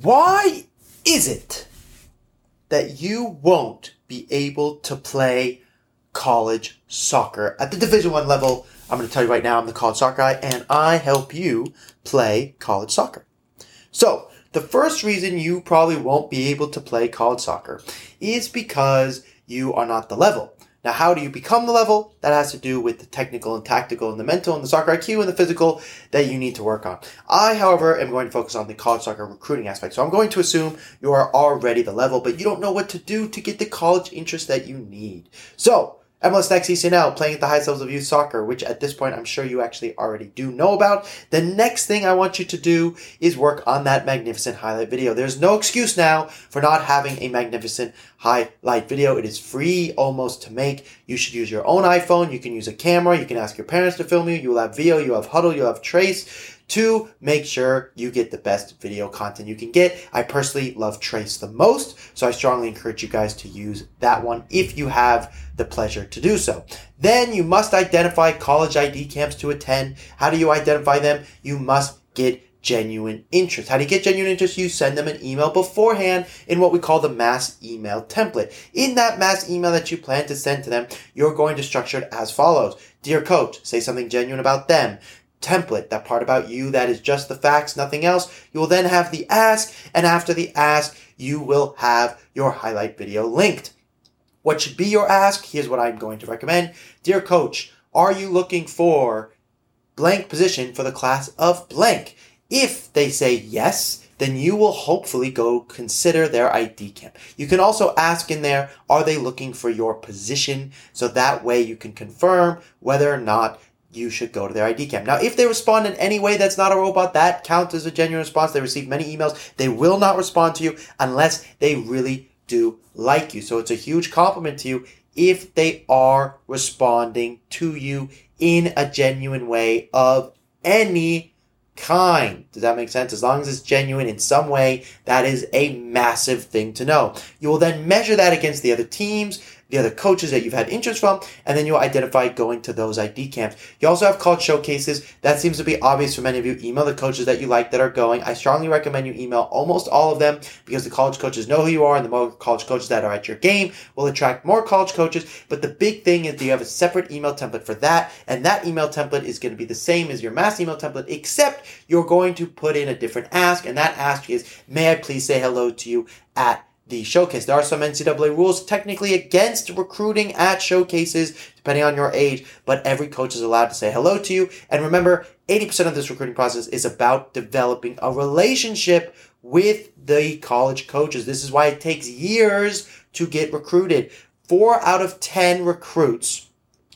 Why is it that you won't be able to play college soccer at the Division One level? I'm going to tell you right now, I'm the college soccer guy, and I help you play college soccer. So, the first reason you probably won't be able to play college soccer is because you are not the level. Now, how do you become the level? That has to do with the technical and tactical and the mental and the soccer IQ and the physical that you need to work on. I, however, am going to focus on the college soccer recruiting aspect. So I'm going to assume you are already the level, but you don't know what to do to get the college interest that you need. So, MLS Next ECNL playing at the highest levels of youth soccer, which at this point I'm sure you actually already do know about. The next thing I want you to do is work on that magnificent highlight video. There's no excuse now for not having a magnificent highlight video. It is free almost to make. You should use your own iPhone. You can use a camera. You can ask your parents to film you. You will have Veo, you have Hudl. you have Trace to make sure you get the best video content you can get. I personally love Trace the most, so I strongly encourage you guys to use that one if you have the pleasure to do so. Then you must identify college ID camps to attend. How do you identify them? You must get genuine interest. How do you get genuine interest? You send them an email beforehand in what we call the mass email template. In that mass email that you plan to send to them, you're going to structure it as follows. Dear coach, say something genuine about them template, that part about you that is just the facts, nothing else. You will then have the ask, and after the ask, you will have your highlight video linked. What should be your ask? Here's what I'm going to recommend. Dear coach, are you looking for blank position for the class of blank? If they say yes, then you will hopefully go consider their ID camp. You can also ask in there, are they looking for your position? So that way you can confirm whether or not you should go to their ID camp. Now, if they respond in any way that's not a robot, that counts as a genuine response. They receive many emails. They will not respond to you unless they really do like you. So it's a huge compliment to you if they are responding to you in a genuine way of any kind. Does that make sense? As long as it's genuine in some way, that is a massive thing to know. You will then measure that against the other teams the other coaches that you've had interest from, and then you'll identify going to those ID camps. You also have college showcases. That seems to be obvious for many of you. Email the coaches that you like that are going. I strongly recommend you email almost all of them because the college coaches know who you are, and the more college coaches that are at your game will attract more college coaches. But the big thing is you have a separate email template for that, and that email template is going to be the same as your mass email template, except you're going to put in a different ask, and that ask is, may I please say hello to you at the showcase. There are some NCAA rules technically against recruiting at showcases, depending on your age, but every coach is allowed to say hello to you. And remember, 80% of this recruiting process is about developing a relationship with the college coaches. This is why it takes years to get recruited. Four out of 10 recruits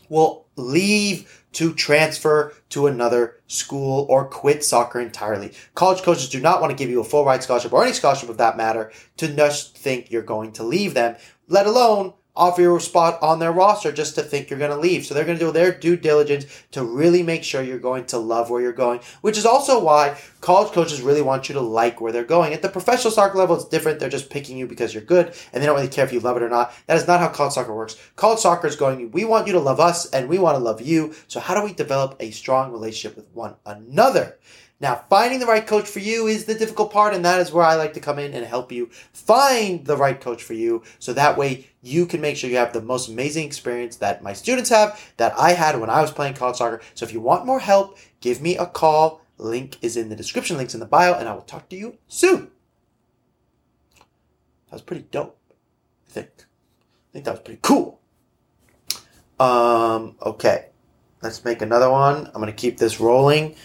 will leave to transfer to another school or quit soccer entirely. College coaches do not want to give you a full ride scholarship or any scholarship of that matter to just think you're going to leave them, let alone offer your spot on their roster just to think you're going to leave. So they're going to do their due diligence to really make sure you're going to love where you're going, which is also why college coaches really want you to like where they're going. At the professional soccer level, it's different. They're just picking you because you're good and they don't really care if you love it or not. That is not how college soccer works. College soccer is going, we want you to love us and we want to love you. So how do we develop a strong relationship with one another? Now, finding the right coach for you is the difficult part, and that is where I like to come in and help you find the right coach for you so that way you can make sure you have the most amazing experience that my students have, that I had when I was playing college soccer. So if you want more help, give me a call. Link is in the description, links in the bio, and I will talk to you soon. That was pretty dope, I think. I think that was pretty cool. Um, okay. Let's make another one. I'm going to keep this rolling